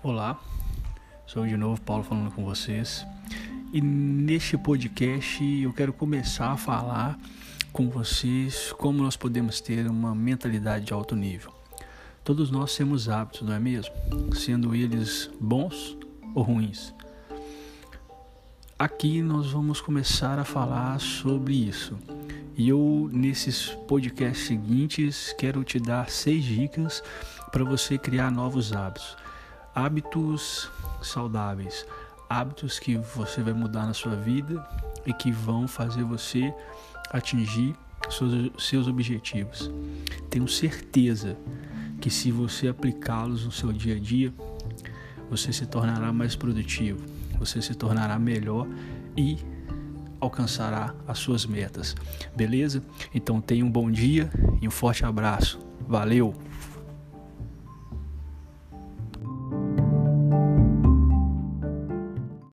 Olá, sou de novo Paulo falando com vocês e neste podcast eu quero começar a falar com vocês como nós podemos ter uma mentalidade de alto nível. Todos nós temos hábitos, não é mesmo? Sendo eles bons ou ruins. Aqui nós vamos começar a falar sobre isso. E eu, nesses podcasts seguintes, quero te dar seis dicas para você criar novos hábitos. Hábitos saudáveis, hábitos que você vai mudar na sua vida e que vão fazer você atingir seus, seus objetivos. Tenho certeza que se você aplicá-los no seu dia a dia, você se tornará mais produtivo, você se tornará melhor e alcançará as suas metas. Beleza? Então tenha um bom dia e um forte abraço. Valeu!